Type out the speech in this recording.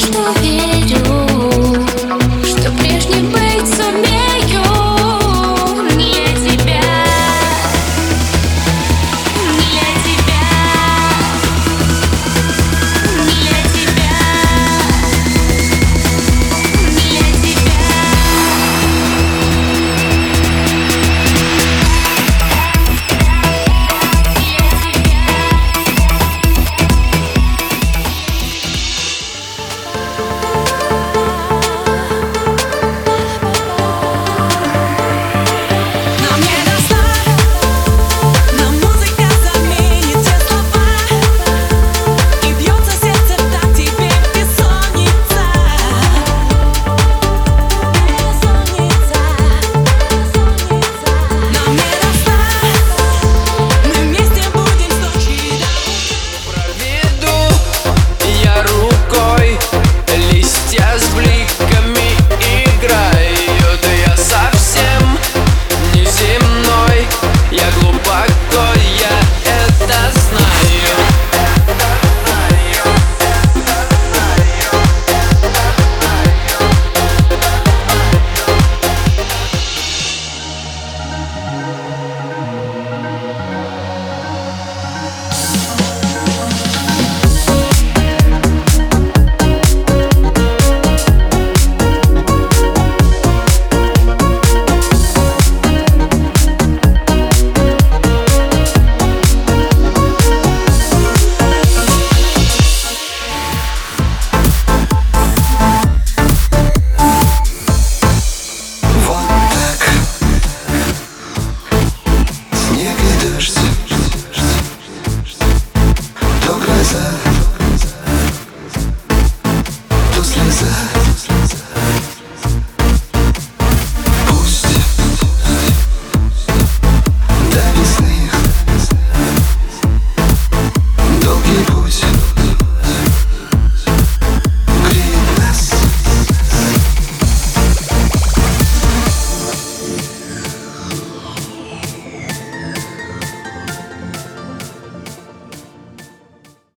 что сердце.